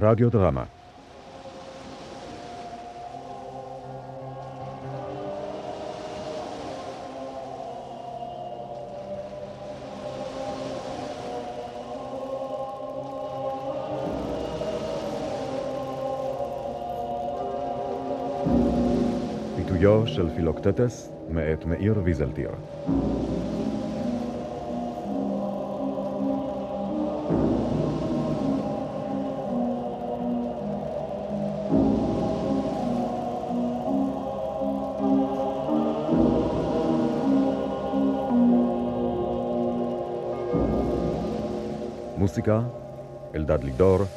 דרמה ביטויו של פילוקטטס מאת מאיר ויזלטיר. אלדד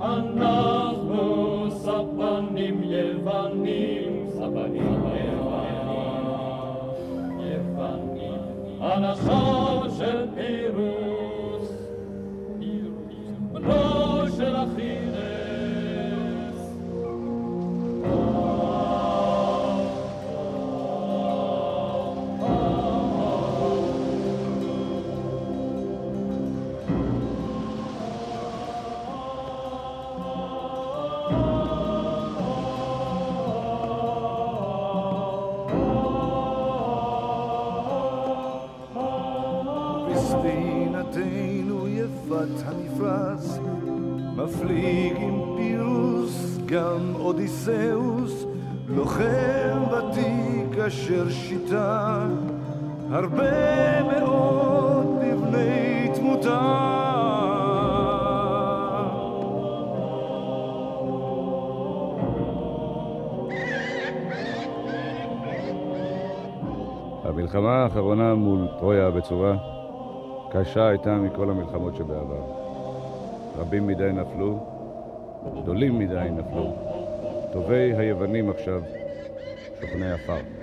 אנחנו ספנים יוונים ספנים יוונים אנשיו של פירוס אשר שיטה הרבה מאוד בבני תמותה. המלחמה האחרונה מול טרויה הבצורה קשה הייתה מכל המלחמות שבעבר. רבים מדי נפלו, גדולים מדי נפלו. טובי היוונים עכשיו שוכני עפר.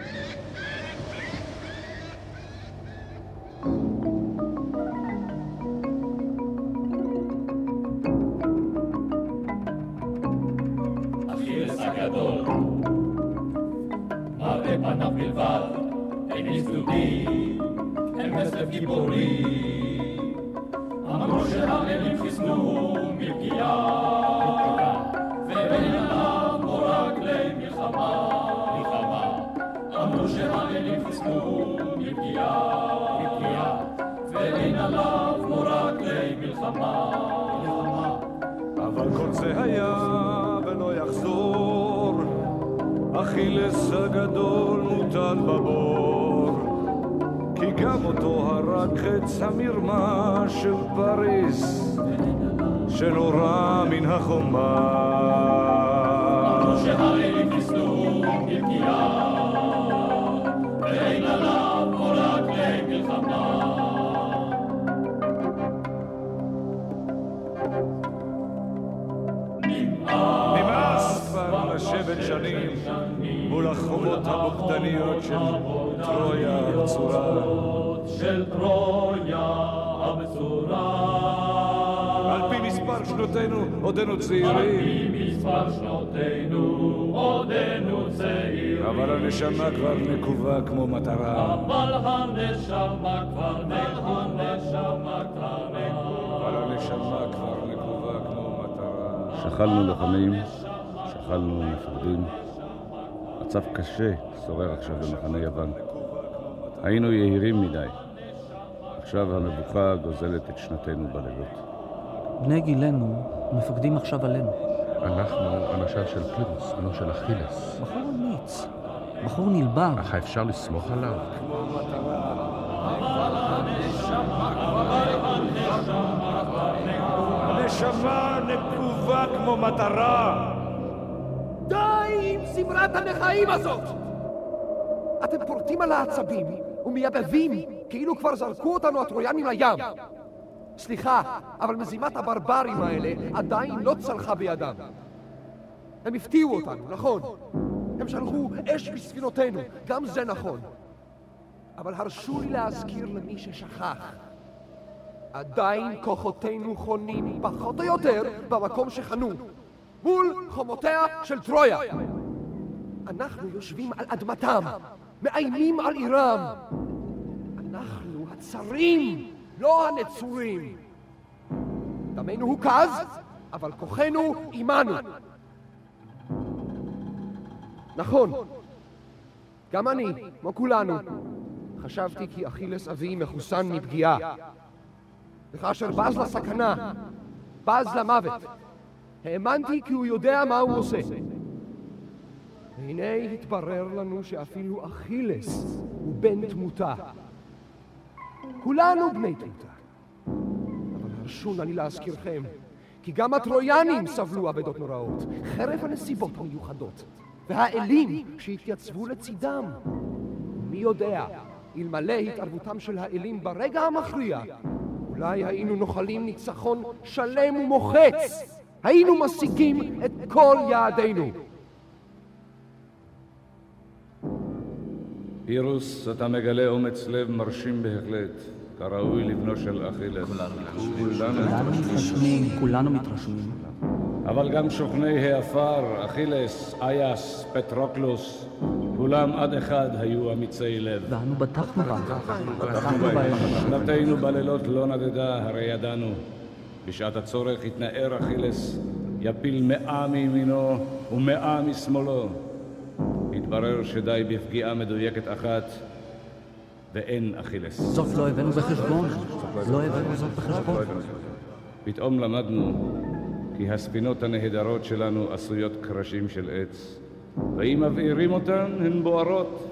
אבל כל זה היה ולא יחזור, אכילס הגדול מוטל בבור, כי גם אותו הרג חץ המרמה של פריס, שנורה מן החומה. אמרו שהאלים חיסנו של טרויה הבצורה. של טרויה הבצורה על פי מספר שנותינו עודנו על צעירים, פי מספר שנותינו עודנו צעירים אבל הנשמה כבר נקובה כמו מטרה. אבל הנשמה כבר נקובה הנשמה כבר נקובה אבל הנשמה כבר נקובה כמו מטרה. שכלנו לוחמים, שכלנו מפקדים. מצב קשה שורר עכשיו במחנה יוון. היינו יהירים מדי. עכשיו המבוכה גוזלת את שנתנו בלילות. בני גילנו מפקדים עכשיו עלינו. אנחנו אנשיו של פלירוס, בנו של אכילס. בחור אמיץ, בחור נלבר. אך אפשר לסמוך עליו? הנשמה נקובה כמו מטרה. די עם זמרת הנכאים הזאת! אתם פורטים על העצבים ומייבבים כאילו כבר זרקו אותנו הטרויאנים לים. סליחה, אבל מזימת הברברים האלה עדיין לא צלחה בידם. הם הפתיעו אותנו, נכון. הם שלחו אש בספינותינו, גם זה נכון. אבל הרשו לי להזכיר למי ששכח. עדיין כוחותינו חונים פחות או יותר במקום שחנו, מול חומותיה של טרויה. אנחנו יושבים על אדמתם, מאיימים על עירם. אנחנו הצרים, לא הנצורים. דמנו הוקז, אבל כוחנו עמנו. נכון, גם אני, כמו כולנו, חשבתי כי אכילס אבי מחוסן מפגיעה. וכאשר בז לסכנה, בז למוות, האמנתי כי הוא יודע מה הוא עושה. והנה התברר לנו שאפילו אכילס הוא בן תמותה. כולנו בני תמותה. אבל הרשו נא לי להזכירכם, כי גם הטרויאנים סבלו אבדות נוראות, חרף הנסיבות המיוחדות, והאלים שהתייצבו לצידם. מי יודע, אלמלא התערבותם של האלים ברגע המכריע, אולי היינו נוחלים ניצחון שלם ומוחץ, היינו משיגים את כל יעדינו. פירוס, אתה מגלה אומץ לב מרשים בהחלט, כראוי לבנו של אכילס. כולנו מתרשמים, כולנו מתרשמים. אבל גם שוכני העפר, אכילס, אייאס, פטרוקלוס, כולם עד אחד היו אמיצי לב. ואנו בטחנו בם. בטחנו בהם. שנתנו בלילות לא נדדה, הרי ידענו. בשעת הצורך יתנער אכילס, יפיל מאה מימינו ומאה משמאלו. התברר שדי בפגיעה מדויקת אחת, ואין אכילס. זאת לא הבאנו בחשבון. לא הבאנו זאת בחשבון. פתאום למדנו כי הספינות הנהדרות שלנו עשויות קרשים של עץ, ואם מבעירים אותן, הן בוערות.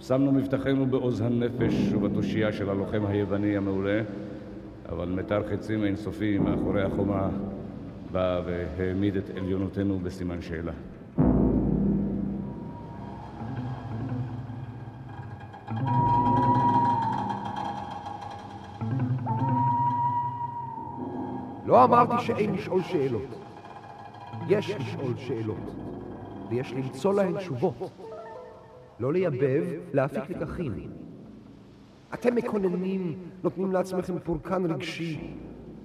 שמנו מבטחנו בעוז הנפש ובתושייה של הלוחם היווני המעולה, אבל מטר חצים אינסופי מאחורי החומה בא והעמיד את עליונותנו בסימן שאלה. לא אמרתי שאין לשאול שאלות. יש לשאול שאלות, ויש למצוא להן תשובות. לא לייבב, להפיק לקחים. אתם מקוננים, נותנים לעצמכם פורקן רגשי,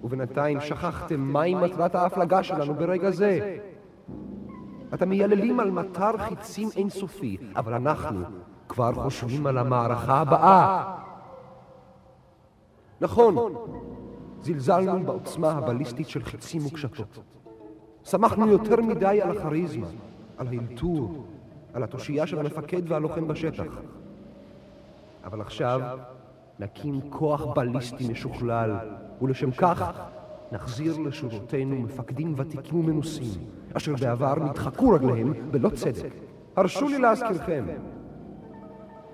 ובינתיים שכחתם מהי מטרת ההפלגה שלנו ברגע זה. אתם מייללים על מטר חיצים אינסופי, אבל אנחנו כבר חושבים על המערכה הבאה. נכון, זלזלנו בעוצמה הבליסטית של חיצים וקשתות. שמחנו יותר מדי על הכריזמה, על האלתור, על התושייה של המפקד והלוחם בשטח. אבל עכשיו נקים כוח בליסטי משוכלל, ולשם כך נחזיר לשורותינו מפקדים ותיקים ומנוסים, אשר בעבר נדחקו רגליהם בלא צדק. הרשו לי להזכירכם,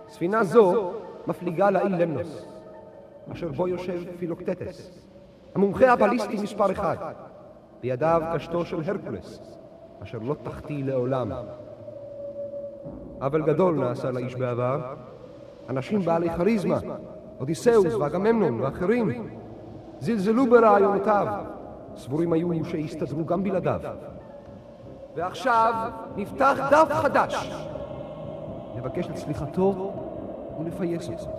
ספינה זו מפליגה לאי למנוס, אשר בו יושב פילוקטטס, המומחה הבליסטי מספר אחד, בידיו קשתו של הרקולס, אשר לא תחטיא לעולם. עוול גדול נעשה לאיש בעבר, אנשים בעלי כריזמה, אודיסאוס ואגממנון ואחרים, זלזלו ברעיונותיו, סבורים היו שיסתדרו גם בלעדיו. ועכשיו נפתח דף חדש. נבקש את סליחתו ונפייס אותו.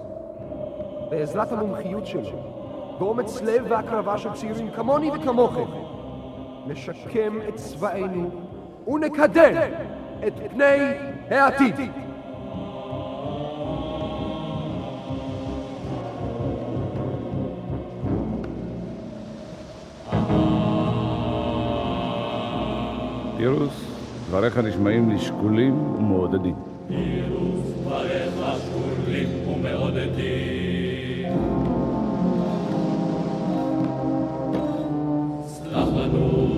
בעזרת המומחיות שלו, באומץ לב והקרבה של צעירים כמוני וכמוכם, נשקם את צבאנו ונקדם את פני העתיד. אירוס, דבריך נשמעים לי שקולים ומעודדים. אירוס, דבריך שקולים ומעודדים. סלח לנו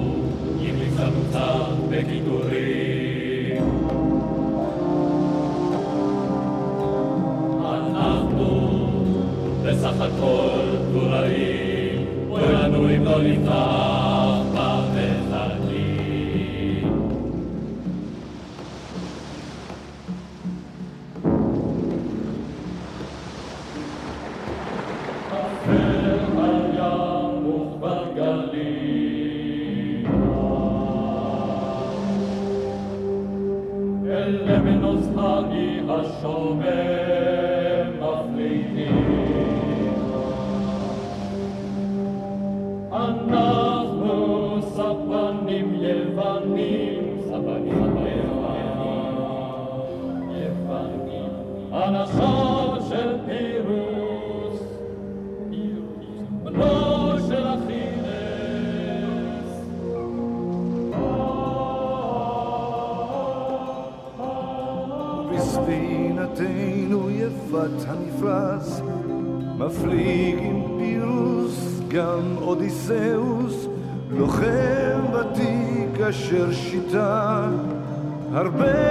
אם נפסלנו קצת בגידורים. אנחנו בסך הכל גוררים, אוי לנו אם לא נפתח. ותיק אשר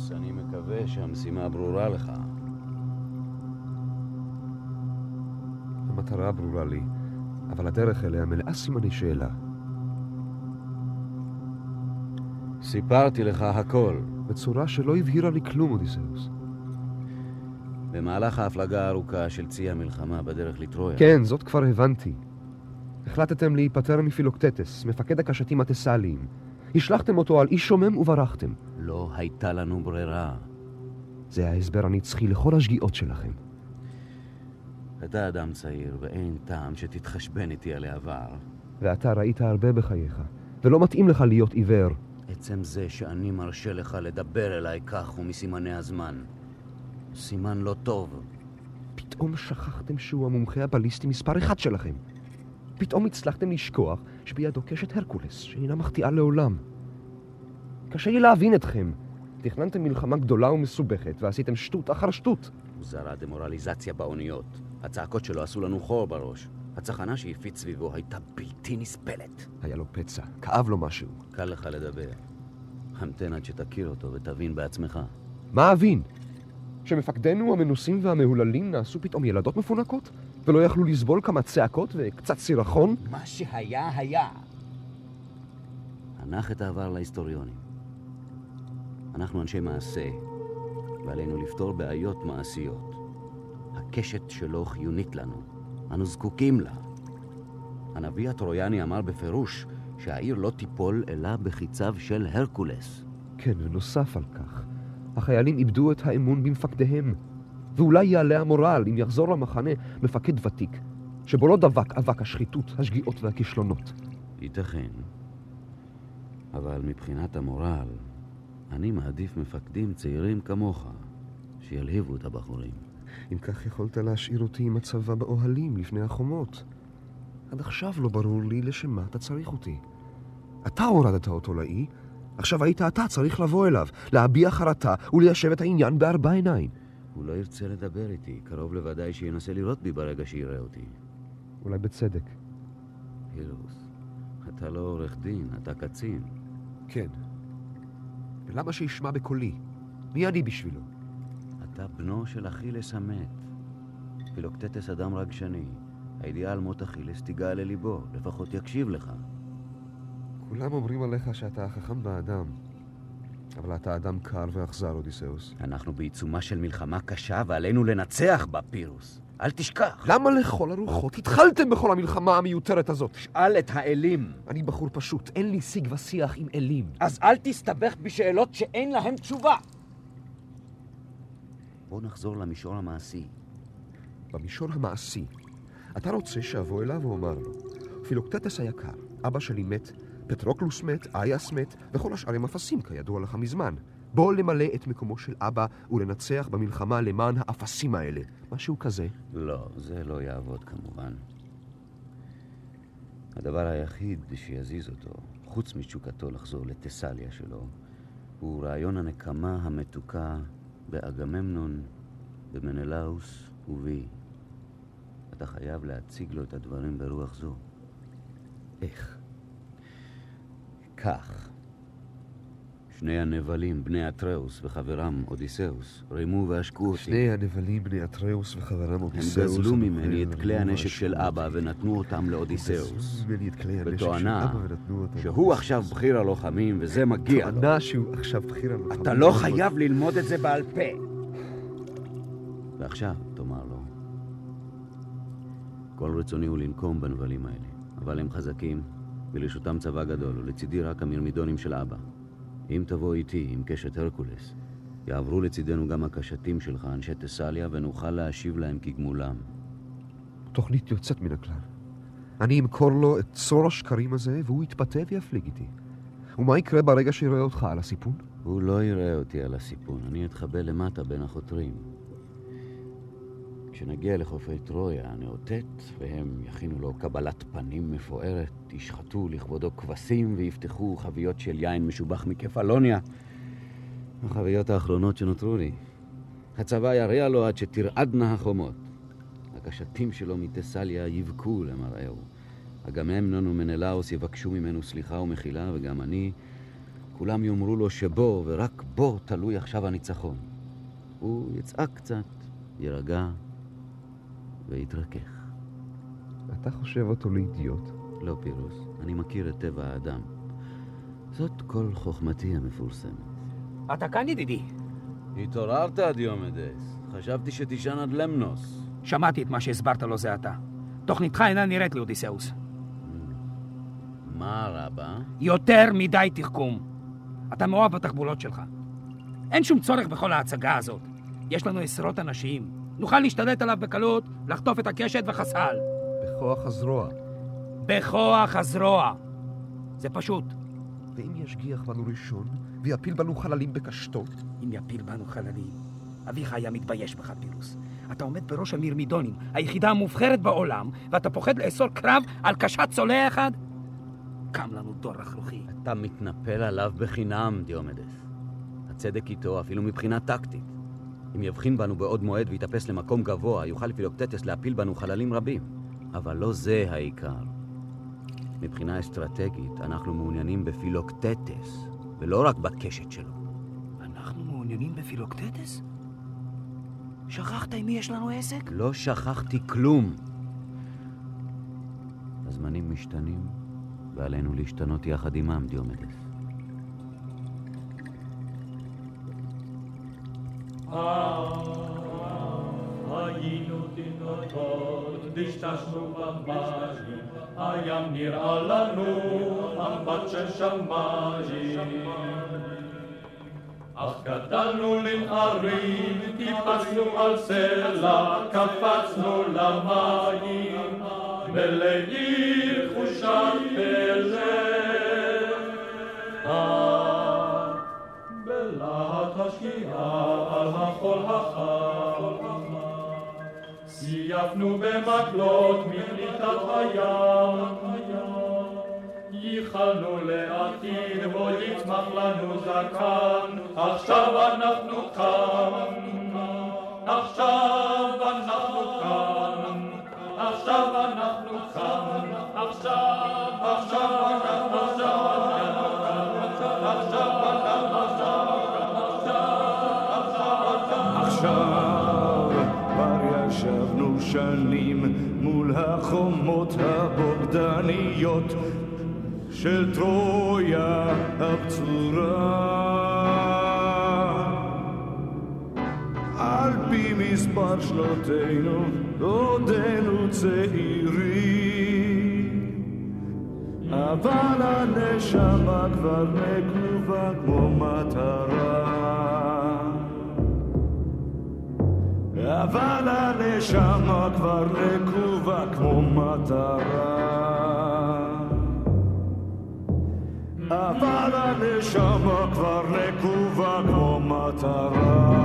פירוס, אני מקווה שהמשימה ברורה לך. המטרה ברורה לי, אבל הדרך אליה מלאה סימני שאלה. סיפרתי לך הכל. בצורה שלא הבהירה לי כלום, אודיסאוס. במהלך ההפלגה הארוכה של צי המלחמה בדרך לטרויה. כן, זאת כבר הבנתי. החלטתם להיפטר מפילוקטטס, מפקד הקשתים התסליים. השלכתם אותו על איש שומם וברחתם. לא הייתה לנו ברירה. זה ההסבר הנצחי לכל השגיאות שלכם. אתה אדם צעיר, ואין טעם שתתחשבן איתי על העבר. ואתה ראית הרבה בחייך, ולא מתאים לך להיות עיוור. עצם זה שאני מרשה לך לדבר אליי כך הוא מסימני הזמן. סימן לא טוב. פתאום שכחתם שהוא המומחה הבליסטי מספר אחד שלכם. פתאום הצלחתם לשכוח שבידו קשת הרקולס, שאינה מחטיאה לעולם. קשה לי להבין אתכם. תכננתם מלחמה גדולה ומסובכת, ועשיתם שטות אחר שטות. הוא זרה דמורליזציה באוניות. הצעקות שלו עשו לנו חור בראש. הצחנה שהפיץ סביבו הייתה בלתי נסבלת. היה לו פצע, כאב לו משהו. קל לך לדבר. המתן עד שתכיר אותו ותבין בעצמך. מה אבין? שמפקדינו המנוסים והמהוללים נעשו פתאום ילדות מפונקות? ולא יכלו לסבול כמה צעקות וקצת סירחון? מה שהיה, היה. הנח את העבר להיסטוריונים. אנחנו אנשי מעשה, ועלינו לפתור בעיות מעשיות. הקשת שלו חיונית לנו. אנו זקוקים לה. הנביא הטרויאני אמר בפירוש שהעיר לא תיפול אלא בחיציו של הרקולס. כן, ונוסף על כך, החיילים איבדו את האמון במפקדיהם. ואולי יעלה המורל אם יחזור למחנה מפקד ותיק, שבו לא דבק אבק השחיתות, השגיאות והכישלונות. ייתכן. אבל מבחינת המורל, אני מעדיף מפקדים צעירים כמוך, שילהיבו את הבחורים. אם כך יכולת להשאיר אותי עם הצבא באוהלים לפני החומות. עד עכשיו לא ברור לי לשם מה אתה צריך אותי. אתה הורדת אותו לאי, עכשיו היית אתה צריך לבוא אליו, להביע חרטה וליישב את העניין בארבע עיניים. הוא לא ירצה לדבר איתי, קרוב לוודאי שינסה לירות בי ברגע שיראה אותי. אולי בצדק. הירוס, אתה לא עורך דין, אתה קצין. כן. ולמה שישמע בקולי? מי אני בשבילו? אתה בנו של אכילס המת. פילוקטטס אדם רגשני. הידיעה על מות אכילס תיגע לליבו, לפחות יקשיב לך. כולם אומרים עליך שאתה החכם באדם. אבל אתה אדם קר ואכזר, אודיסאוס. אנחנו בעיצומה של מלחמה קשה ועלינו לנצח בה, פירוס. אל תשכח. למה לכל הרוחות התחלתם בכל המלחמה המיותרת הזאת? שאל את האלים. אני בחור פשוט, אין לי שיג ושיח עם אלים. אז אל תסתבך בשאלות שאין להן תשובה. בוא נחזור למישור המעשי. במישור המעשי, אתה רוצה שאבוא אליו ואומר לו, פילוקטטס היקר, אבא שלי מת פטרוקלוס מת, איאס מת, וכל השאר הם אפסים, כידוע לך מזמן. בוא למלא את מקומו של אבא ולנצח במלחמה למען האפסים האלה. משהו כזה. לא, זה לא יעבוד כמובן. הדבר היחיד שיזיז אותו, חוץ מתשוקתו לחזור לתסליה שלו, הוא רעיון הנקמה המתוקה באגממנון, במנלאוס ובי. אתה חייב להציג לו את הדברים ברוח זו. איך? כך. שני הנבלים, בני אתראוס וחברם אודיסאוס, רימו ועשקו אותי. שני הנבלים בני אתראוס וחברם הם אודיסאוס... גזלו המוכרים ממני את כלי הנשק של אבא. ונתנו אותם לאודיסאוס. גזלו בתואנה. שהוא עכשיו בכיר הלוחמים וזה מגיע לו. טענה שהוא עכשיו בכיר הלוחמים. אתה לא חייב ללמוד את זה בעל פה. ועכשיו, תאמר לו, כל רצוני הוא לנקום בנבלים האלה, אבל הם חזקים, ולרשותם צבא גדול, ולצידי רק המרמידונים של אבא. אם תבוא איתי עם קשת הרקולס, יעברו לצידנו גם הקשתים שלך, אנשי תסליה, ונוכל להשיב להם כגמולם. תוכנית יוצאת מן הכלל. אני אמכור לו את צור השקרים הזה, והוא יתפתה ויפליג איתי. ומה יקרה ברגע שיראה אותך על הסיפון? הוא לא יראה אותי על הסיפון, אני אתחבא למטה בין החותרים. כשנגיע לחופי טרויה, נאותת, והם יכינו לו קבלת פנים מפוארת, ישחטו לכבודו כבשים ויפתחו חביות של יין משובח מכפלוניה. החביות האחרונות שנותרו לי. הצבא יריע לו עד שתרעדנה החומות. הקשתים שלו מתסליה יבכו למראהו. אגממנון ומנלאוס יבקשו ממנו סליחה ומחילה, וגם אני, כולם יאמרו לו שבו, ורק בו, תלוי עכשיו הניצחון. הוא יצעק קצת, יירגע ויתרכך. אתה חושב אותו לאידיוט? לא, פירוס, אני מכיר את טבע האדם. זאת כל חוכמתי המפורסמת. אתה כאן, ידידי. התעוררת, דיומדס. חשבתי שתישן עד למנוס. שמעתי את מה שהסברת לו זה עתה. תוכניתך אינה נראית לי, אודיסאוס. מה רע בה? יותר מדי תחכום. אתה מאוהב בתחבולות שלך. אין שום צורך בכל ההצגה הזאת. יש לנו עשרות אנשים. נוכל להשתלט עליו בקלות, לחטוף את הקשת וחסל. בכוח הזרוע. בכוח הזרוע. זה פשוט. ואם ישגיח בנו ראשון, ויפיל בנו חללים בקשתו? אם יפיל בנו חללים, אביך היה מתבייש בך, פירוס. אתה עומד בראש המרמידונים, היחידה המובחרת בעולם, ואתה פוחד לאסור קרב על קשת צולע אחד? קם לנו דור רכרוכי. אתה מתנפל עליו בחינם, דיומדס. הצדק איתו, אפילו מבחינה טקטית. אם יבחין בנו בעוד מועד ויתאפס למקום גבוה, יוכל פילוקטטס להפיל בנו חללים רבים. אבל לא זה העיקר. מבחינה אסטרטגית, אנחנו מעוניינים בפילוקטטס, ולא רק בקשת שלו. אנחנו מעוניינים בפילוקטטס? שכחת עם מי יש לנו עסק? לא שכחתי כלום. הזמנים משתנים, ועלינו להשתנות יחד עמם, דיומדס. היינו תינוקות, דשדשנו במים, הים נראה לנו אמבט של שמיים. אך גדלנו לנערים, טיפסנו על סלע, קפצנו למים, מלאי תחושת פלא. השקיעה על החול החם, סייפנו במקלות מפליטת הים, ייחלנו לעתיד בו יצמח לנו זקן, עכשיו אנחנו כאן, עכשיו אנחנו כאן, עכשיו אנחנו כאן, עכשיו, עכשיו אנחנו, עכשיו שנים מול החומות הבוגדניות של טרויה הבצורה. על פי מספר שנותינו עודנו צעירים אבל הנשמה כבר נגובה כמו מטרה אבל הנשמה כבר נקובה כמו מטרה נשמה כבר נקובה כמו מטרה.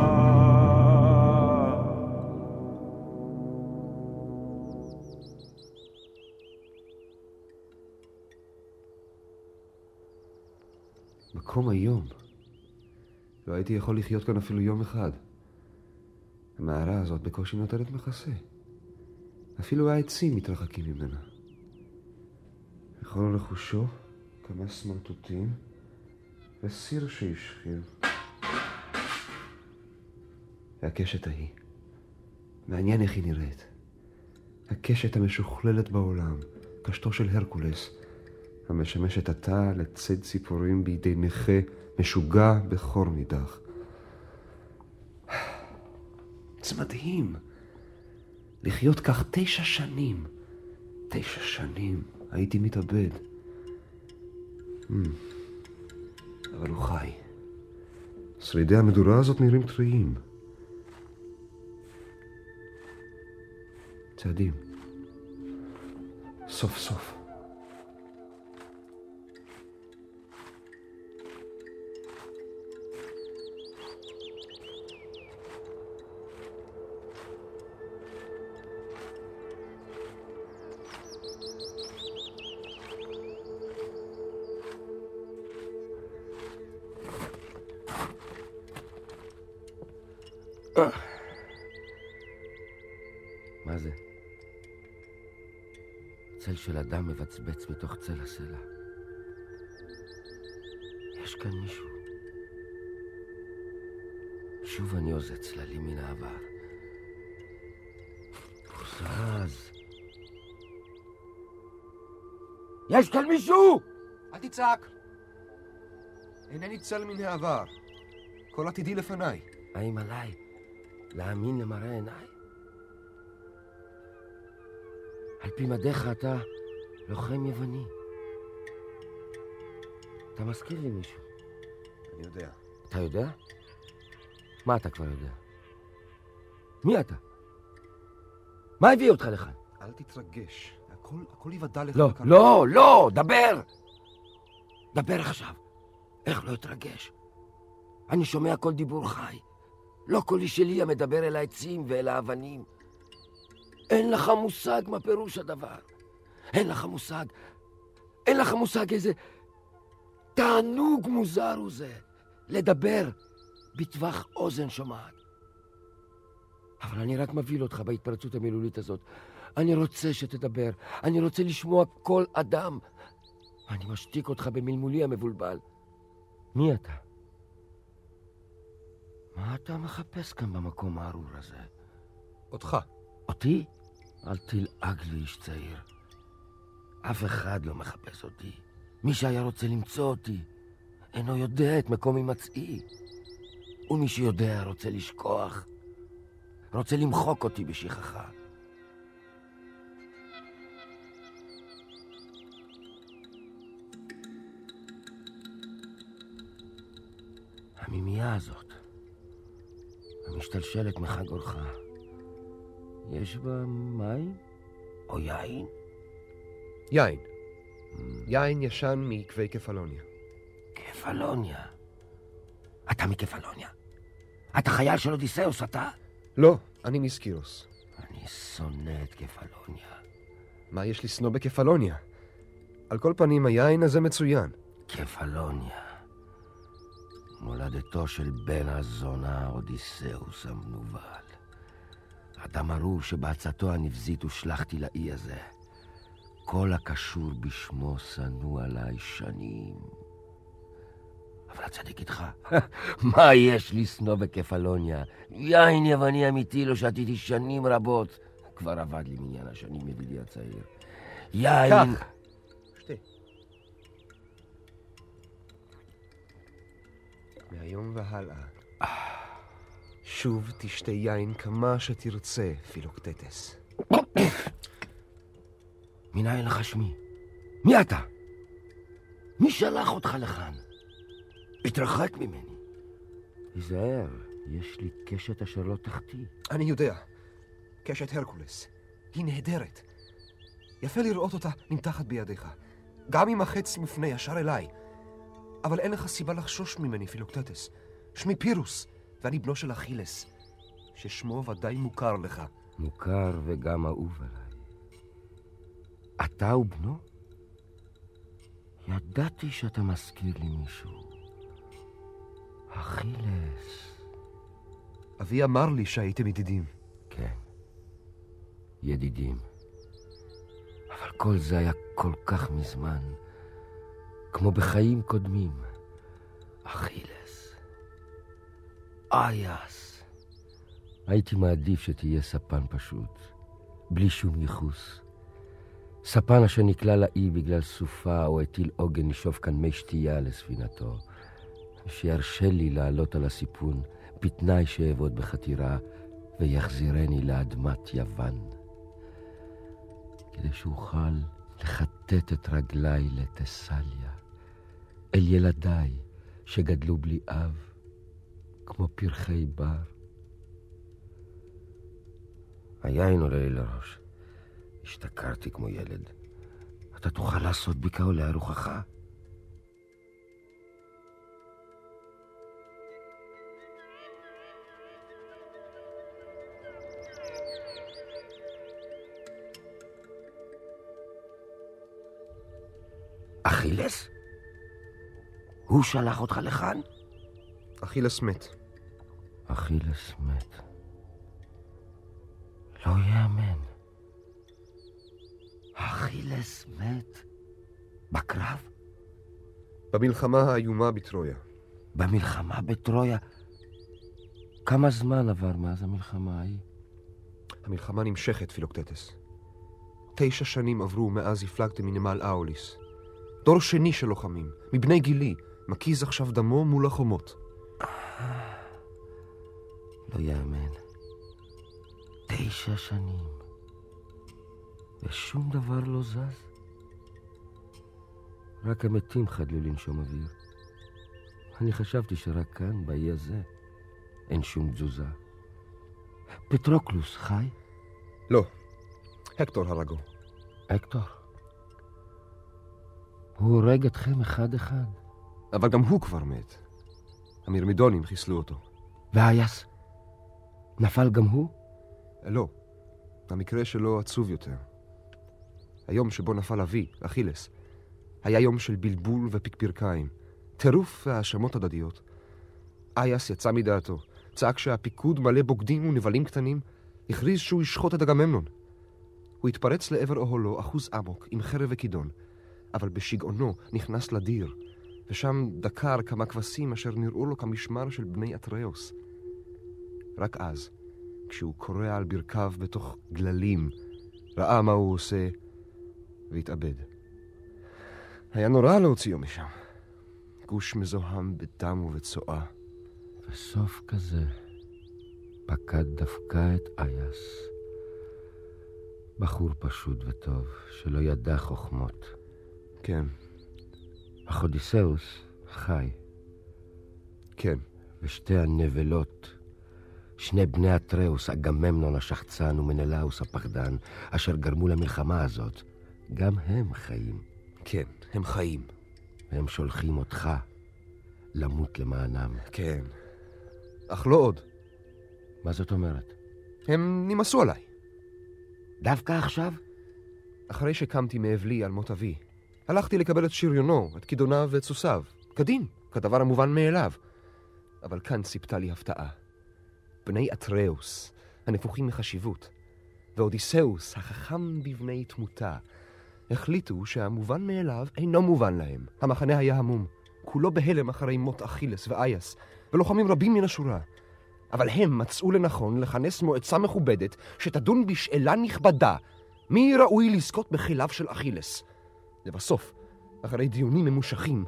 מקום איום. לא הייתי יכול לחיות כאן אפילו יום אחד. המערה הזאת בקושי נותנת מחסה. אפילו העצים מתרחקים ממנה. בכל רכושו כמה סמרטוטים וסיר שהשחיל. והקשת ההיא, מעניין איך היא נראית. הקשת המשוכללת בעולם, קשתו של הרקולס, המשמשת עתה לציד ציפורים בידי נכה משוגע בכל נידח. זה מדהים. לחיות כך תשע שנים. תשע שנים הייתי מתאבד. Hmm. אבל הוא חי. שרידי המדורה הזאת נראים טריים. צעדים. סוף סוף. מבצבץ מתוך צל הסלע. יש כאן מישהו. שוב אני עושה צללים מן העבר. פוזז. יש כאן מישהו! אל תצעק! אינני צל מן העבר. כל עתידי לפניי. האם עליי להאמין למראה עיניי? על פי מדיך אתה לוחם יווני. אתה מזכיר לי מישהו. אני יודע. אתה יודע? מה אתה כבר יודע? מי אתה? מה הביא אותך לכאן? אל תתרגש. הכל, הכל יוודע לך. לא, לא, לא, דבר! דבר עכשיו. איך לא אתרגש? אני שומע כל דיבור חי. לא קולי שלי המדבר אל העצים ואל האבנים. אין לך מושג מה פירוש הדבר. אין לך מושג. אין לך מושג איזה תענוג מוזר הוא זה. לדבר בטווח אוזן שומעת. אבל אני רק מבהיל אותך בהתפרצות המילולית הזאת. אני רוצה שתדבר, אני רוצה לשמוע כל אדם. אני משתיק אותך במלמולי המבולבל. מי אתה? מה אתה מחפש כאן במקום הארור הזה? אותך. אותי? אל תלעג לי, איש צעיר. אף אחד לא מחפש אותי. מי שהיה רוצה למצוא אותי, אינו יודע את מקום הימצאי. ומי שיודע רוצה לשכוח, רוצה למחוק אותי בשכחה. המימייה הזאת, המשתלשלת מחג אורך, יש בה מים או יין? יין. יין ישן מעקבי כפלוניה. כפלוניה. אתה מכפלוניה? אתה חייל של אודיסאוס, אתה? לא, אני מסקירוס. אני שונא את כפלוניה. מה יש לשנוא בכפלוניה? על כל פנים, היין הזה מצוין. כפלוניה. מולדתו של בן הזונה אודיסאוס המנוול. אדם ארור שבעצתו הנבזית הושלכתי לאי הזה. כל הקשור בשמו שנוא עליי שנים. אבל הצדיק איתך. מה יש לשנוא בכפלוניה? יין יווני אמיתי לא שתיתי שנים רבות. כבר אבד לי מניין השנים, ידידי הצעיר. יין... שתה. מהיום והלאה, שוב תשתה יין כמה שתרצה, פילוקטטס. מנין לך שמי? מי אתה? מי שלח אותך לכאן? התרחק ממני. היזהר, יש לי קשת אשר לא תחטיא. אני יודע. קשת הרקולס. היא נהדרת. יפה לראות אותה נמתחת בידיך. גם אם החץ מופנה ישר אליי. אבל אין לך סיבה לחשוש ממני, פילוקטטס. שמי פירוס, ואני בנו של אכילס, ששמו ודאי מוכר לך. מוכר וגם אהוב עליי. אתה הוא בנו? ידעתי שאתה מזכיר לי מישהו. אכילס. אבי אמר לי שהייתם ידידים. כן, ידידים. אבל כל זה היה כל כך מזמן, כמו בחיים קודמים. אכילס. אייס. הייתי מעדיף שתהיה ספן פשוט, בלי שום ייחוס. ספן אשר נקלע לאי בגלל סופה או הטיל עוגן לשאוב כאן מי שתייה לספינתו, שירשה לי לעלות על הסיפון בתנאי שאעבוד בחתירה ויחזירני לאדמת יוון. כדי שאוכל לכתת את רגליי לתסליה, אל ילדיי שגדלו בלי אב, כמו פרחי בר. היין עולה לי לראש. השתכרתי כמו ילד. אתה תוכל לעשות בי כעולה על רוחך? אכילס? הוא שלח אותך לכאן? אכילס מת. אכילס מת. לא יאמן. אכילס מת? בקרב? במלחמה האיומה בטרויה. במלחמה בטרויה? כמה זמן עבר מאז המלחמה ההיא? המלחמה נמשכת, פילוקטטס. תשע שנים עברו מאז הפלגתם מנמל אאוליס. דור שני של לוחמים, מבני גילי, מקיז עכשיו דמו מול החומות. לא יאמן. תשע שנים. ושום דבר לא זז. רק המתים חדלו לנשום אוויר. אני חשבתי שרק כאן, באי הזה, אין שום תזוזה. פטרוקלוס חי? לא. הקטור הרגו. הקטור? הוא הורג אתכם אחד-אחד. אבל גם הוא כבר מת. המרמידונים חיסלו אותו. ואייס? נפל גם הוא? לא. המקרה שלו עצוב יותר. היום שבו נפל אבי, אכילס, היה יום של בלבול ופקפרקיים, טירוף והאשמות הדדיות. אייס יצא מדעתו, צעק שהפיקוד מלא בוגדים ונבלים קטנים, הכריז שהוא ישחוט את אגממנון. הוא התפרץ לעבר אוהלו אחוז אמוק עם חרב וכידון, אבל בשגעונו נכנס לדיר, ושם דקר כמה כבשים אשר נראו לו כמשמר של בני אטריאוס. רק אז, כשהוא קורע על ברכיו בתוך גללים, ראה מה הוא עושה והתאבד. היה נורא להוציאו משם. גוש מזוהם בדם ובצואה. וסוף כזה פקד דווקא את אייס. בחור פשוט וטוב, שלא ידע חוכמות. כן. אך אודיסאוס חי. כן. ושתי הנבלות, שני בני אטראוס, אגממנון השחצן ומנלאוס הפחדן, אשר גרמו למלחמה הזאת, גם הם חיים. כן, הם חיים. והם שולחים אותך למות למענם. כן. אך לא עוד. מה זאת אומרת? הם נמאסו עליי. דווקא עכשיו? אחרי שקמתי מאבלי על מות אבי, הלכתי לקבל את שריונו, את כידוניו ואת סוסיו. כדין, כדבר המובן מאליו. אבל כאן ציפתה לי הפתעה. בני אטראוס, הנפוחים מחשיבות, ואודיסאוס, החכם בבני תמותה, החליטו שהמובן מאליו אינו מובן להם. המחנה היה המום, כולו בהלם אחרי מות אכילס ואייס, ולוחמים רבים מן השורה. אבל הם מצאו לנכון לכנס מועצה מכובדת שתדון בשאלה נכבדה, מי ראוי לזכות בכליו של אכילס. לבסוף, אחרי דיונים ממושכים,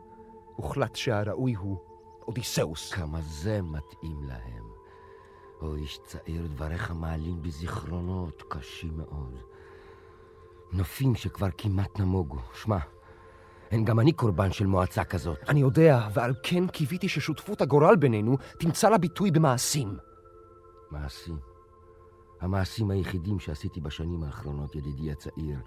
הוחלט שהראוי הוא אודיסאוס. כמה זה מתאים להם. או איש צעיר, דבריך מעלים בזיכרונות קשים מאוד. נופים שכבר כמעט נמוגו. שמע, אין גם אני קורבן של מועצה כזאת. אני יודע, ועל כן קיוויתי ששותפות הגורל בינינו תמצא לה ביטוי במעשים. מעשים? המעשים היחידים שעשיתי בשנים האחרונות, ידידי הצעיר,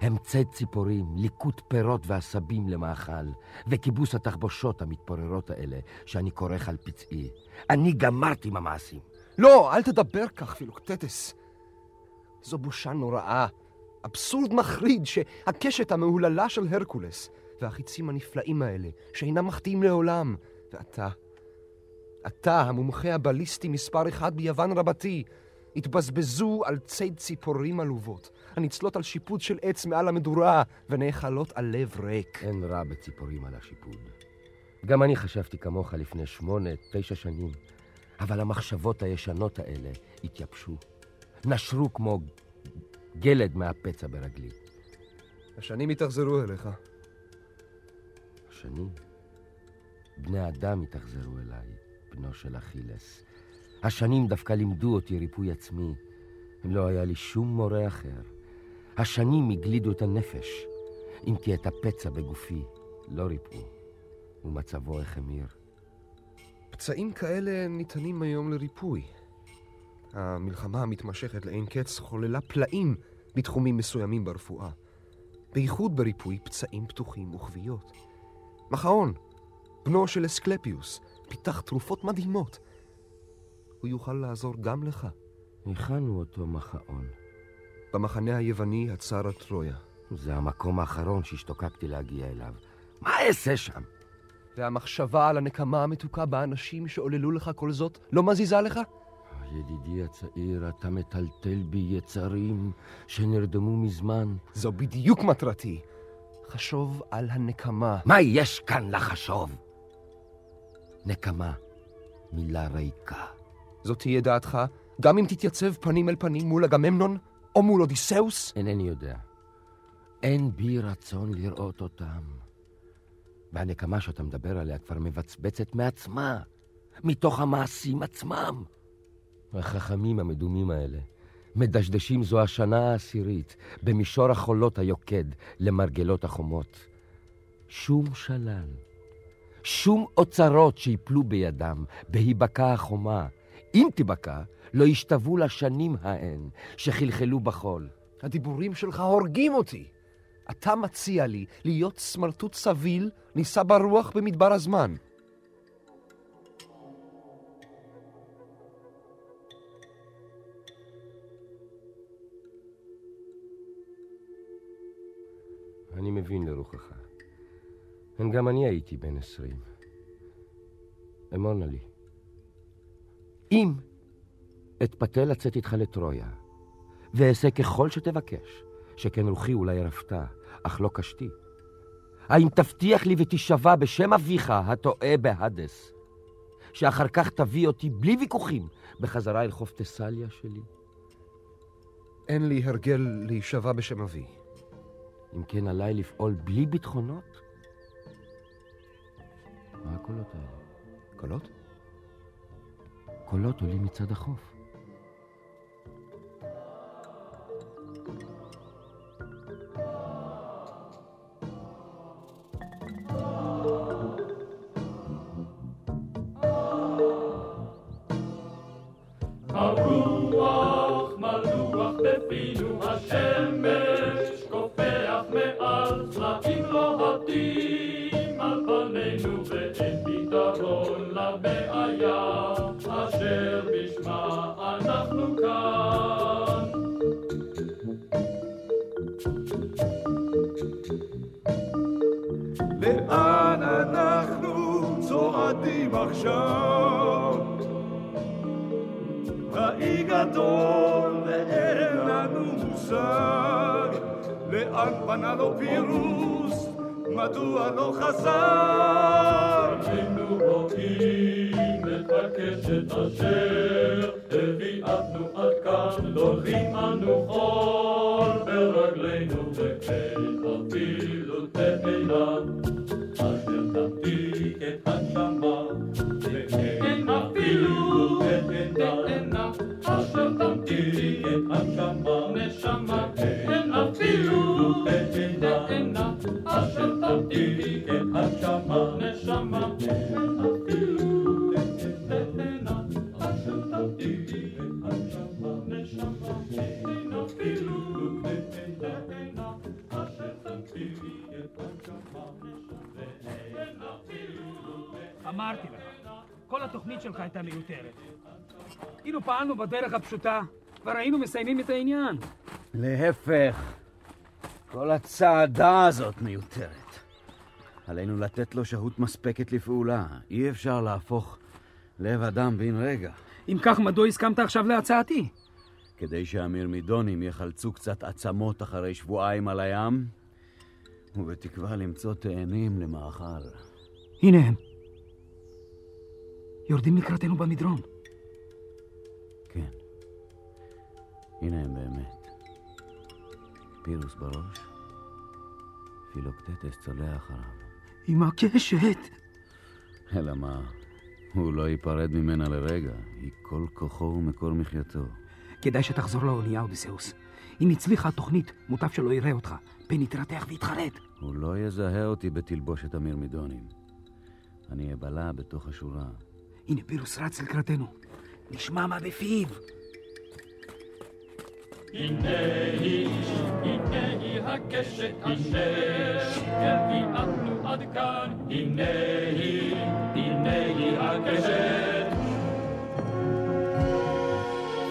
הם ציד ציפורים, ליקוט פירות ועשבים למאכל, וכיבוס התחבושות המתפוררות האלה, שאני כורך על פצעי. אני גמרתי עם המעשים. לא, אל תדבר כך, פילוקטטס. זו בושה נוראה. אבסורד מחריד שהקשת המהוללה של הרקולס והחיצים הנפלאים האלה, שאינם מחטיאים לעולם, ואתה, אתה, המומחה הבליסטי מספר אחד ביוון רבתי, התבזבזו על ציד ציפורים עלובות, הנצלות על שיפוד של עץ מעל המדורה, ונאכלות על לב ריק. אין רע בציפורים על השיפוד. גם אני חשבתי כמוך לפני שמונה, תשע שנים, אבל המחשבות הישנות האלה התייבשו. נשרו כמו גלד מהפצע ברגלי. השנים התאכזרו אליך. השנים? בני אדם התאכזרו אליי, בנו של אכילס. השנים דווקא לימדו אותי ריפוי עצמי. אם לא היה לי שום מורה אחר. השנים הגלידו את הנפש, אם כי את הפצע בגופי לא ריפאו, ומצבו החמיר. פצעים כאלה ניתנים היום לריפוי. המלחמה המתמשכת לאין קץ חוללה פלאים בתחומים מסוימים ברפואה. בייחוד בריפוי פצעים פתוחים וכוויות. מחאון, בנו של אסקלפיוס, פיתח תרופות מדהימות. הוא יוכל לעזור גם לך. היכן הוא אותו מחאון? במחנה היווני הצר על טרויה. זה המקום האחרון שהשתוקקתי להגיע אליו. מה אעשה שם? והמחשבה על הנקמה המתוקה באנשים שעוללו לך כל זאת לא מזיזה לך? ידידי הצעיר, אתה מטלטל בי יצרים שנרדמו מזמן. זו בדיוק מטרתי. חשוב על הנקמה. מה יש כאן לחשוב? נקמה, מילה ריקה. זאת תהיה דעתך, גם אם תתייצב פנים אל פנים מול אגממנון או מול אודיסאוס? אינני יודע. אין בי רצון לראות אותם. והנקמה שאתה מדבר עליה כבר מבצבצת מעצמה, מתוך המעשים עצמם. החכמים המדומים האלה מדשדשים זו השנה העשירית במישור החולות היוקד למרגלות החומות. שום שלל, שום אוצרות שיפלו בידם בהיבקע החומה, אם תיבקע, לא ישתוו לשנים ההן שחלחלו בחול. הדיבורים שלך הורגים אותי. אתה מציע לי להיות סמרטוט סביל, נישא ברוח במדבר הזמן. מבין לרוחך. גם אני הייתי בן עשרים. אמונה לי. אם אתפתה לצאת איתך לטרויה, ואעשה ככל שתבקש, שכן רוחי אולי רפתה, אך לא קשתי. האם תבטיח לי ותישבע בשם אביך הטועה בהדס, שאחר כך תביא אותי בלי ויכוחים בחזרה אל חוף תסליה שלי? אין לי הרגל להישבע בשם אבי. אם כן עליי לפעול בלי ביטחונות? מה הקולות האלה? קולות? קולות עולים מצד החוף. הרוח מלוח בפינו השמש צועדים עכשיו? האי גדול ואין לנו מושג לאן פנה לו פירוס, מדוע לא חזר? היינו רואים את הקשת אשר אמרתי לך, כל התוכנית שלך הייתה מיותרת. אילו פעלנו בדרך הפשוטה, כבר היינו מסיימים את העניין. להפך, כל הצעדה הזאת מיותרת. עלינו לתת לו שהות מספקת לפעולה. אי אפשר להפוך לב אדם בן רגע. אם כך, מדוע הסכמת עכשיו להצעתי? כדי שהמרמידונים יחלצו קצת עצמות אחרי שבועיים על הים, ובתקווה למצוא תאנים למאכל. הנה הם. יורדים לקראתנו במדרון. כן. הנה הם באמת. פירוס בראש, פילוקטטס צולע אחריו. עם הקשת. אלא מה, הוא לא ייפרד ממנה לרגע, היא כל כוחו ומקור מחייתו. כדאי שתחזור לאונייה, אודיסאוס. אם הצליחה התוכנית, מוטב שלא יראה אותך, פן יתרתח ויתחרט. הוא לא יזהה אותי בתלבושת המרמידונים. אני אבלע בתוך השורה. הנה פירוס רץ לקראתנו. נשמע מה בפיו. הנה היא, הנה היא הקשת אשר הביאנו עד כאן. הנה היא, הנה היא הקשת.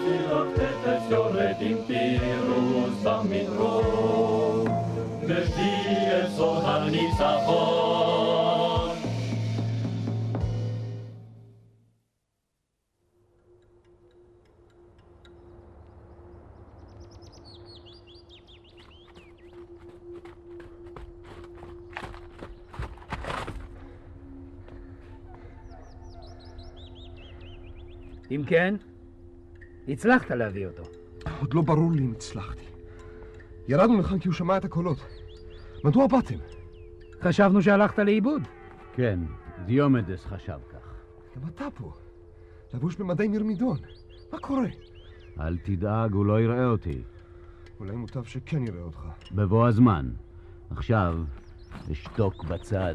פילוקטטס יורד עם פירוס במדרון, מביא את סוד הניצחון. אם כן, הצלחת להביא אותו. עוד לא ברור לי אם הצלחתי. ירדנו לכאן כי הוא שמע את הקולות. מדוע באתם? חשבנו שהלכת לאיבוד. כן, דיומדס חשב כך. גם אתה פה. לבוש במדי מרמידון. מה קורה? אל תדאג, הוא לא יראה אותי. אולי מוטב שכן יראה אותך. בבוא הזמן. עכשיו, אשתוק בצד.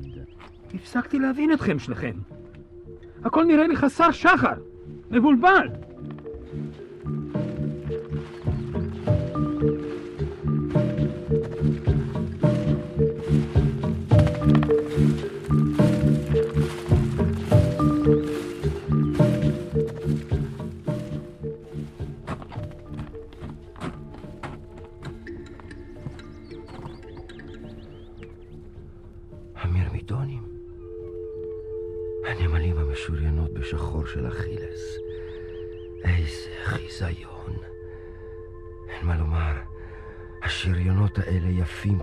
הפסקתי להבין אתכם שניכם. הכל נראה לי חסר שחר, מבולבל. המרמידונים.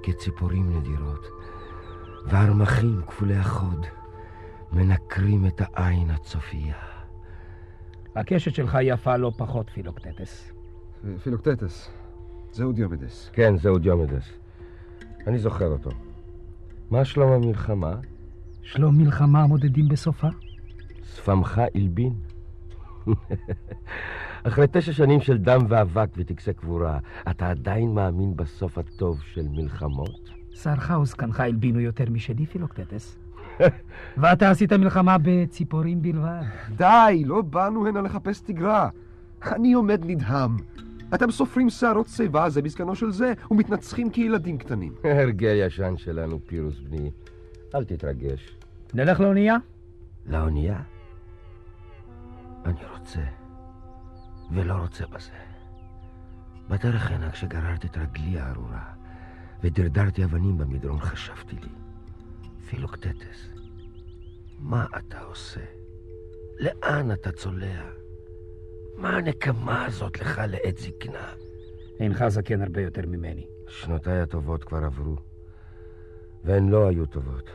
כציפורים נדירות, והרמחים כפולי החוד מנקרים את העין הצופייה. הקשת שלך יפה לא פחות, פילוקטטס. פילוקטטס, זהו דיומדס. כן, זהו דיומדס. אני זוכר אותו. מה שלום המלחמה? שלום מלחמה מודדים בסופה? שפמך הלבין. אחרי תשע שנים של דם ואבק וטקסי קבורה, אתה עדיין מאמין בסוף הטוב של מלחמות? שרך וזקנך הלבינו יותר משלי, פילוקטטס. ואתה עשית מלחמה בציפורים בלבד. די, לא באנו הנה לחפש תגרה. אני עומד נדהם. אתם סופרים שערות שיבה זה בזקנו של זה, ומתנצחים כילדים קטנים. הרגל ישן שלנו, פירוס בני. אל תתרגש. נלך לאונייה? לאונייה? אני רוצה, ולא רוצה בזה. בדרך הנה, כשגררתי את רגלי הארורה, ודרדרתי אבנים במדרון, חשבתי לי, פילוקטטס, מה אתה עושה? לאן אתה צולע? מה הנקמה הזאת לך לעת זקנה? אינך זקן הרבה יותר ממני. שנותיי הטובות כבר עברו, והן לא היו טובות.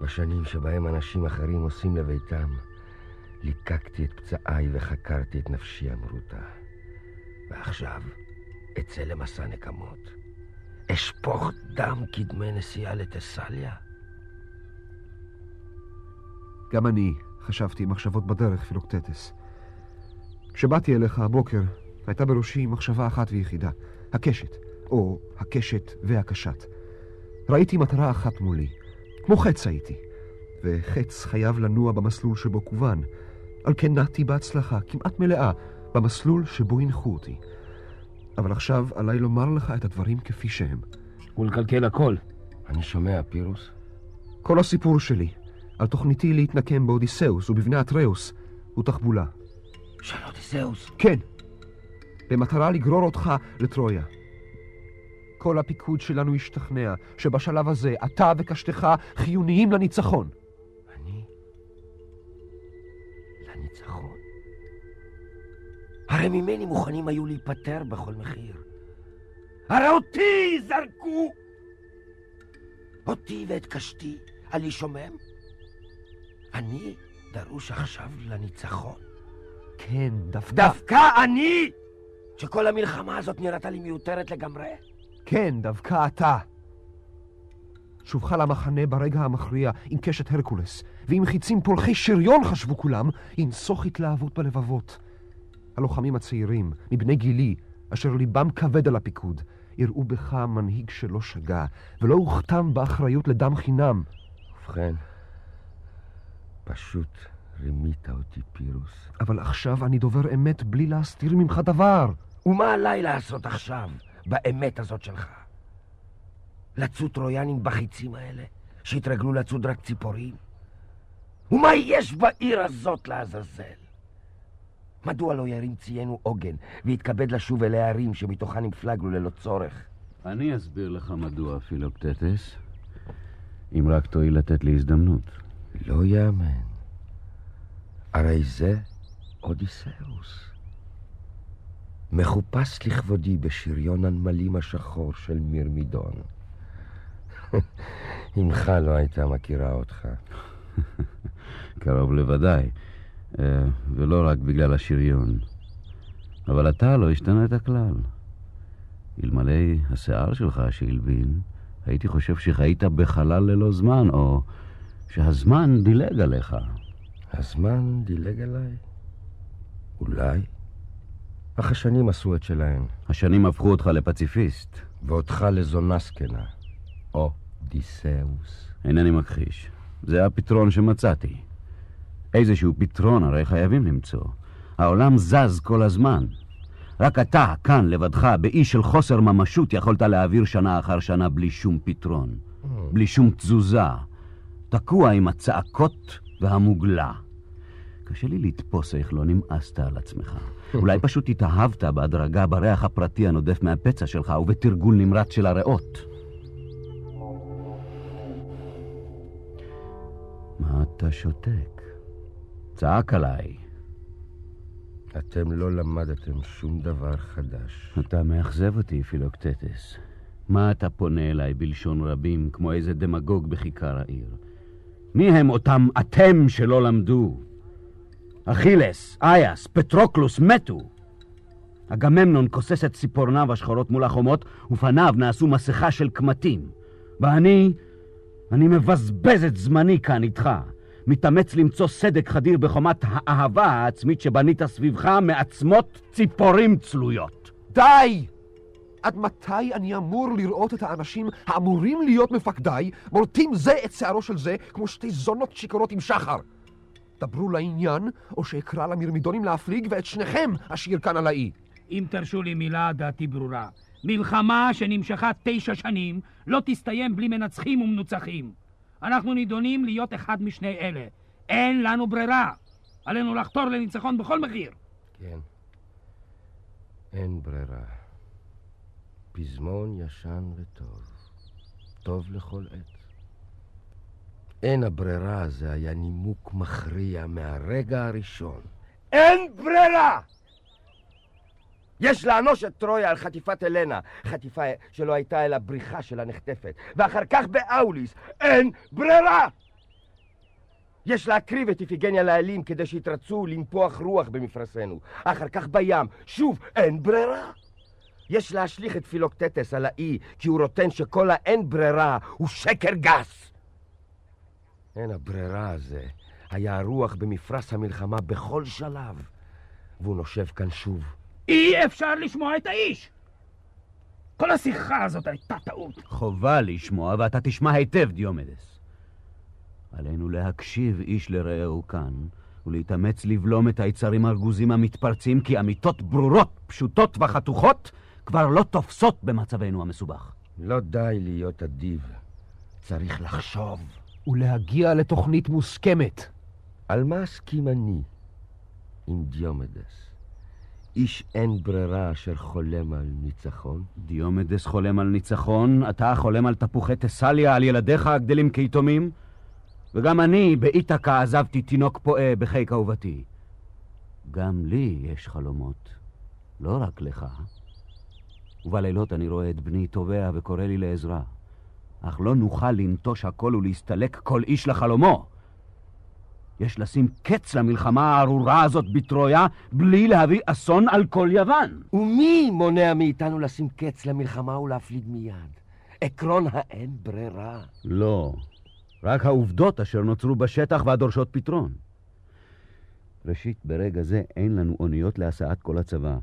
בשנים שבהם אנשים אחרים עושים לביתם, ליקקתי את פצעיי וחקרתי את נפשי המרוטה. ועכשיו אצא למסע נקמות. אשפוך דם כדמי נסיעה לתסליה? גם אני חשבתי מחשבות בדרך, פילוקטטס. כשבאתי אליך הבוקר, הייתה בראשי מחשבה אחת ויחידה, הקשת, או הקשת והקשת. ראיתי מטרה אחת מולי, כמו חץ הייתי, וחץ חייב לנוע במסלול שבו כוון. על כן נעתי בהצלחה כמעט מלאה במסלול שבו הנחו אותי. אבל עכשיו עליי לומר לך את הדברים כפי שהם. ולקלקל הכל. אני שומע, פירוס. כל הסיפור שלי, על תוכניתי להתנקם באודיסאוס ובבני אתראוס, הוא תחבולה. של אודיסאוס? כן. במטרה לגרור אותך לטרויה. כל הפיקוד שלנו השתכנע שבשלב הזה אתה וקשתך חיוניים לניצחון. לניצחון? הרי ממני מוכנים היו להיפטר בכל מחיר. הרי אותי זרקו! אותי ואת קשתי על אישומם? אני דרוש עכשיו לניצחון? כן, דווקא... דווקא אני? שכל המלחמה הזאת נראתה לי מיותרת לגמרי? כן, דווקא אתה. שובך למחנה ברגע המכריע עם קשת הרקולס, ועם חיצים פולחי שריון חשבו כולם, ינסוך התלהבות בלבבות. הלוחמים הצעירים, מבני גילי, אשר ליבם כבד על הפיקוד, יראו בך מנהיג שלא שגה, ולא הוכתם באחריות לדם חינם. ובכן, פשוט רימית אותי, פירוס. אבל עכשיו אני דובר אמת בלי להסתיר ממך דבר. ומה עליי לעשות עכשיו, באמת הזאת שלך? לצוד טרויאנים בחיצים האלה, שהתרגלו לצוד רק ציפורים? ומה יש בעיר הזאת לעזאזל? מדוע לא ירים ציינו עוגן ויתכבד לשוב אל הערים שמתוכן הפלגנו ללא צורך? אני אסביר לך מדוע, פילוקטטס, אם רק תואיל לתת לי הזדמנות. לא יאמן. הרי זה אודיסאוס. מחופש לכבודי בשריון הנמלים השחור של מירמידון. אמך לא הייתה מכירה אותך. קרוב לוודאי, אה, ולא רק בגלל השריון. אבל אתה לא השתנית כלל. אלמלא השיער שלך שהלבין, הייתי חושב שחיית בחלל ללא זמן, או שהזמן דילג עליך. הזמן דילג עליי? אולי. אך השנים עשו את שלהן. השנים הפכו אותך לפציפיסט. ואותך לזונה זקנה. אודיסאוס. אינני מכחיש. זה הפתרון שמצאתי. איזשהו פתרון הרי חייבים למצוא. העולם זז כל הזמן. רק אתה, כאן, לבדך, באי של חוסר ממשות, יכולת להעביר שנה אחר שנה בלי שום פתרון. בלי שום תזוזה. תקוע עם הצעקות והמוגלה. קשה לי לתפוס איך לא נמאסת על עצמך. אולי פשוט התאהבת בהדרגה בריח הפרטי הנודף מהפצע שלך ובתרגול נמרץ של הריאות. מה אתה שותק? צעק עליי. אתם לא למדתם שום דבר חדש. אתה מאכזב אותי, פילוקטטס. מה אתה פונה אליי בלשון רבים, כמו איזה דמגוג בכיכר העיר? מי הם אותם אתם שלא למדו? אכילס, איאס, פטרוקלוס מתו. אגממנון כוסס את ציפורניו השחורות מול החומות, ופניו נעשו מסכה של קמטים. ואני, אני מבזבז את זמני כאן איתך. מתאמץ למצוא סדק חדיר בחומת האהבה העצמית שבנית סביבך מעצמות ציפורים צלויות. די! עד מתי אני אמור לראות את האנשים האמורים להיות מפקדיי מורטים זה את שערו של זה כמו שתי זונות שיכורות עם שחר? דברו לעניין, או שאקרא למרמידונים להפליג ואת שניכם אשאיר כאן על האי. אם תרשו לי מילה, דעתי ברורה. מלחמה שנמשכה תשע שנים לא תסתיים בלי מנצחים ומנוצחים. אנחנו נידונים להיות אחד משני אלה. אין לנו ברירה. עלינו לחתור לניצחון בכל מחיר. כן. אין ברירה. פזמון ישן וטוב. טוב לכל עת. אין הברירה הזה היה נימוק מכריע מהרגע הראשון. אין ברירה! יש לענוש את טרויה על חטיפת אלנה, חטיפה שלא הייתה אלא בריחה של הנחטפת, ואחר כך באוליס, אין ברירה! יש להקריב את איפיגניה לאלים כדי שיתרצו לנפוח רוח במפרשנו, אחר כך בים, שוב, אין ברירה! יש להשליך את פילוקטטס על האי, כי הוא רוטן שכל האין ברירה הוא שקר גס! אין הברירה הזה היה הרוח במפרש המלחמה בכל שלב, והוא נושב כאן שוב. אי אפשר לשמוע את האיש! כל השיחה הזאת הייתה טעות. חובה לשמוע, ואתה תשמע היטב, דיומדס. עלינו להקשיב איש לרעהו כאן, ולהתאמץ לבלום את היצרים הארגוזים המתפרצים, כי אמיתות ברורות, פשוטות וחתוכות כבר לא תופסות במצבנו המסובך. לא די להיות אדיב. צריך לחשוב. ולהגיע לתוכנית מוסכמת. על מה אסכים אני עם דיומדס? איש אין ברירה אשר חולם על ניצחון? דיומדס חולם על ניצחון, אתה חולם על תפוחי תסליה, על ילדיך הגדלים כיתומים? וגם אני באיתקה עזבתי תינוק פועה בחיק אהובתי. גם לי יש חלומות, לא רק לך. ובלילות אני רואה את בני טובע וקורא לי לעזרה. אך לא נוכל לנטוש הכל ולהסתלק כל איש לחלומו. יש לשים קץ למלחמה הארורה הזאת בטרויה בלי להביא אסון על כל יוון. ומי מונע מאיתנו לשים קץ למלחמה ולהפליג מיד? עקרון האין ברירה. לא, רק העובדות אשר נוצרו בשטח והדורשות פתרון. ראשית, ברגע זה אין לנו אוניות להסעת כל הצבא.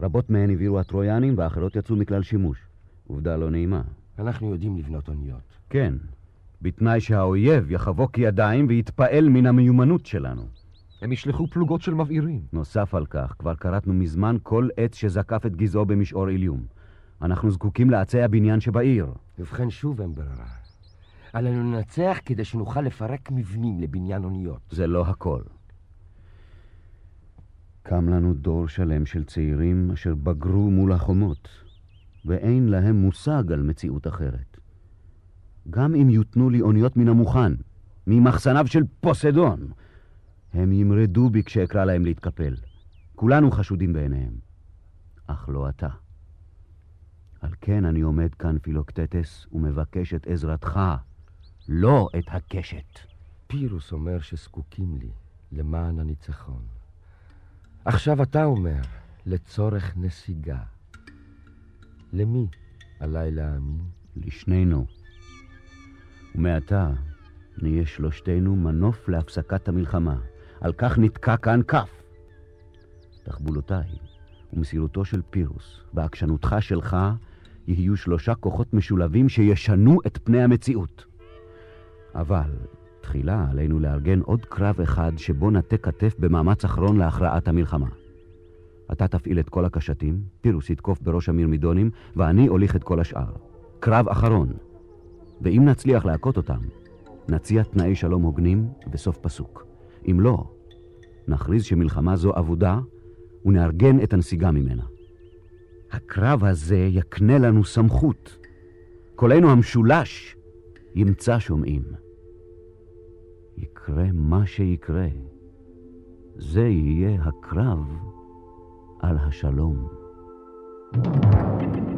רבות מהן העבירו הטרויאנים ואחרות יצאו מכלל שימוש. עובדה לא נעימה. אנחנו יודעים לבנות אוניות. כן, בתנאי שהאויב יחבוק ידיים ויתפעל מן המיומנות שלנו. הם ישלחו פלוגות של מבעירים. נוסף על כך, כבר כרתנו מזמן כל עץ שזקף את גזעו במשעור עליום. אנחנו זקוקים לעצי הבניין שבעיר. ובכן שוב אין ברירה. עלינו לנצח כדי שנוכל לפרק מבנים לבניין אוניות. זה לא הכל. קם לנו דור שלם של צעירים אשר בגרו מול החומות, ואין להם מושג על מציאות אחרת. גם אם יותנו לי אוניות מן המוכן, ממחסניו של פוסדון, הם ימרדו בי כשאקרא להם להתקפל. כולנו חשודים בעיניהם, אך לא אתה. על כן אני עומד כאן, פילוקטטס, ומבקש את עזרתך, לא את הקשת. פירוס אומר שזקוקים לי למען הניצחון. עכשיו אתה אומר, לצורך נסיגה. למי עליי להאמין? לשנינו. ומעתה נהיה שלושתנו מנוף להפסקת המלחמה. על כך נתקע כאן כף. תחבולותיי ומסירותו של פירוס ועקשנותך שלך יהיו שלושה כוחות משולבים שישנו את פני המציאות. אבל תחילה עלינו לארגן עוד קרב אחד שבו נטה כתף במאמץ אחרון להכרעת המלחמה. אתה תפעיל את כל הקשתים, פירוס יתקוף בראש המyrמידונים, ואני אוליך את כל השאר. קרב אחרון. ואם נצליח להכות אותם, נציע תנאי שלום הוגנים וסוף פסוק. אם לא, נכריז שמלחמה זו אבודה, ונארגן את הנסיגה ממנה. הקרב הזה יקנה לנו סמכות. קולנו המשולש ימצא שומעים. יקרה מה שיקרה, זה יהיה הקרב על השלום. פילוקטטס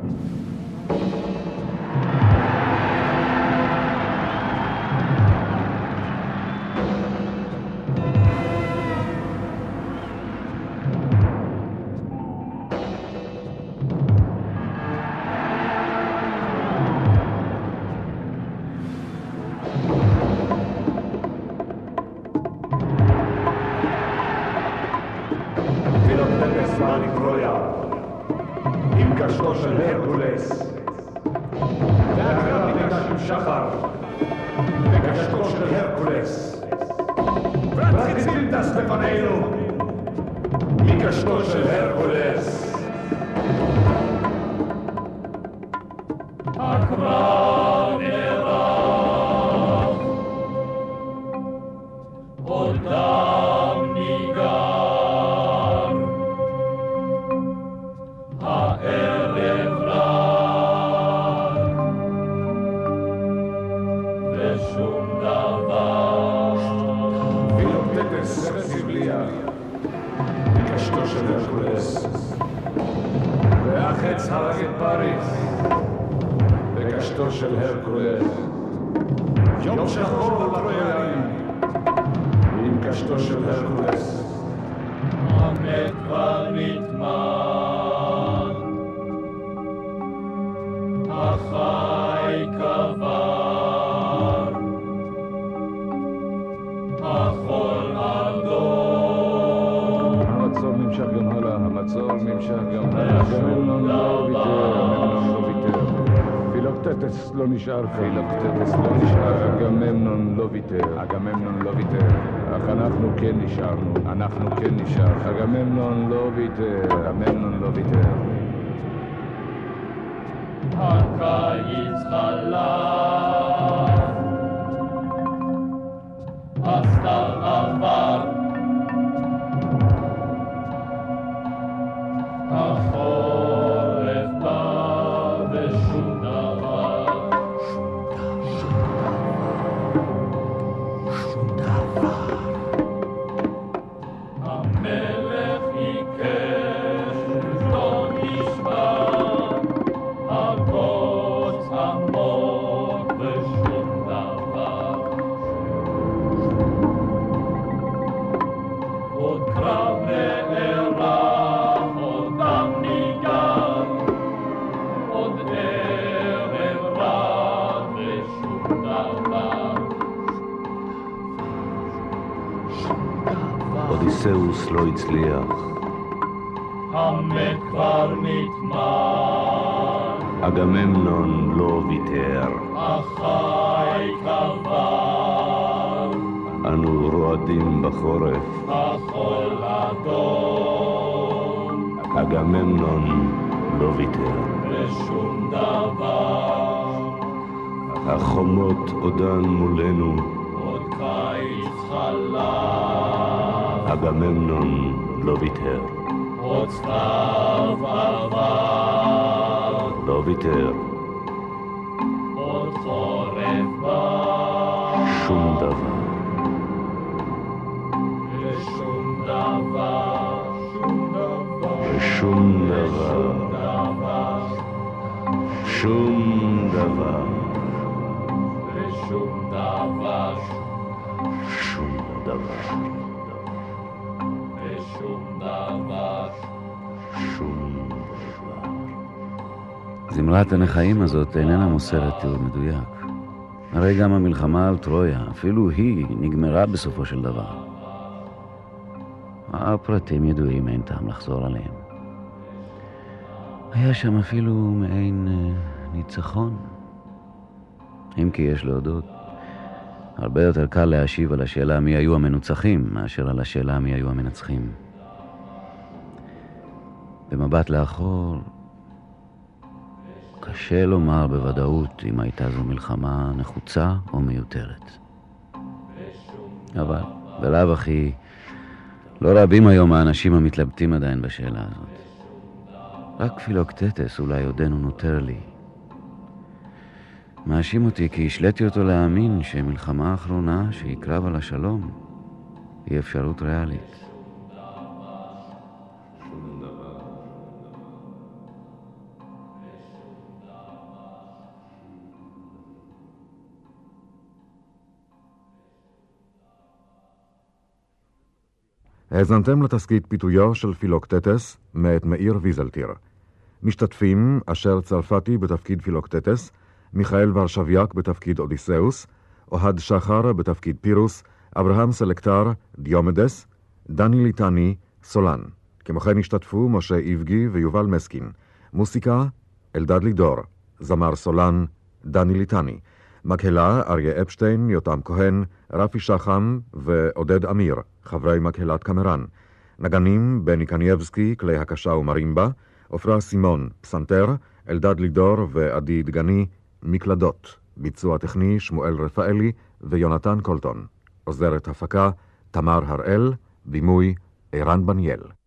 פריס, בקשתו של הרקולס. יום שחור לטרויאנים, עם קשתו של הרקולס. נשאר כאן. פילוקטטס לא נשאר. אגממנון לא ויתר. אגממנון לא ויתר. אך אנחנו כן נשארנו. אנחנו כן נשאר. אגממנון לא ויתר. אגממנון לא ויתר. הקיץ חלף לא הצליח. המת כבר נטמן. אגממנון לא ויתר. החי קבר. אנו רועדים בחורף. החול אדום. אגממנון לא ויתר. ושום דבר. החומות עודן מולנו. אגממנון לא ויתר. עוד סתיו עבר. לא ויתר. זמרת הנכאים הזאת איננה מוסרת תיאור מדויק. הרי גם המלחמה על טרויה, אפילו היא נגמרה בסופו של דבר. הפרטים ידועים, אין טעם לחזור עליהם. היה שם אפילו מעין אה, ניצחון. אם כי יש להודות, הרבה יותר קל להשיב על השאלה מי היו המנוצחים, מאשר על השאלה מי היו המנצחים. במבט לאחור, קשה לומר בוודאות אם הייתה זו מלחמה נחוצה או מיותרת. אבל בלאו הכי, לא רבים היום האנשים המתלבטים עדיין בשאלה הזאת. רק פילוקטטס אולי עודנו נותר לי. מאשים אותי כי השליתי אותו להאמין שמלחמה האחרונה, שהיא קרב על השלום, היא אפשרות ריאלית. האזנתם לתסכית פיתויו של פילוקטטס מאת מאיר ויזלטיר. משתתפים אשר צרפתי בתפקיד פילוקטטס, מיכאל ורשביאק בתפקיד אודיסאוס, אוהד שחר בתפקיד פירוס, אברהם סלקטר, דיומדס, דני ליטני, סולן. כמו כן השתתפו משה איבגי ויובל מסקין. מוסיקה, אלדד לידור. זמר סולן, דני ליטני. מקהלה, אריה אפשטיין, יותם כהן, רפי שחם ועודד אמיר, חברי מקהלת קמרן. נגנים, בני קנייבסקי, כלי הקשה ומרימבה, עפרה סימון, פסנתר, אלדד לידור ועדי דגני, מקלדות. ביצוע טכני, שמואל רפאלי ויונתן קולטון. עוזרת הפקה, תמר הראל, בימוי, ערן בניאל.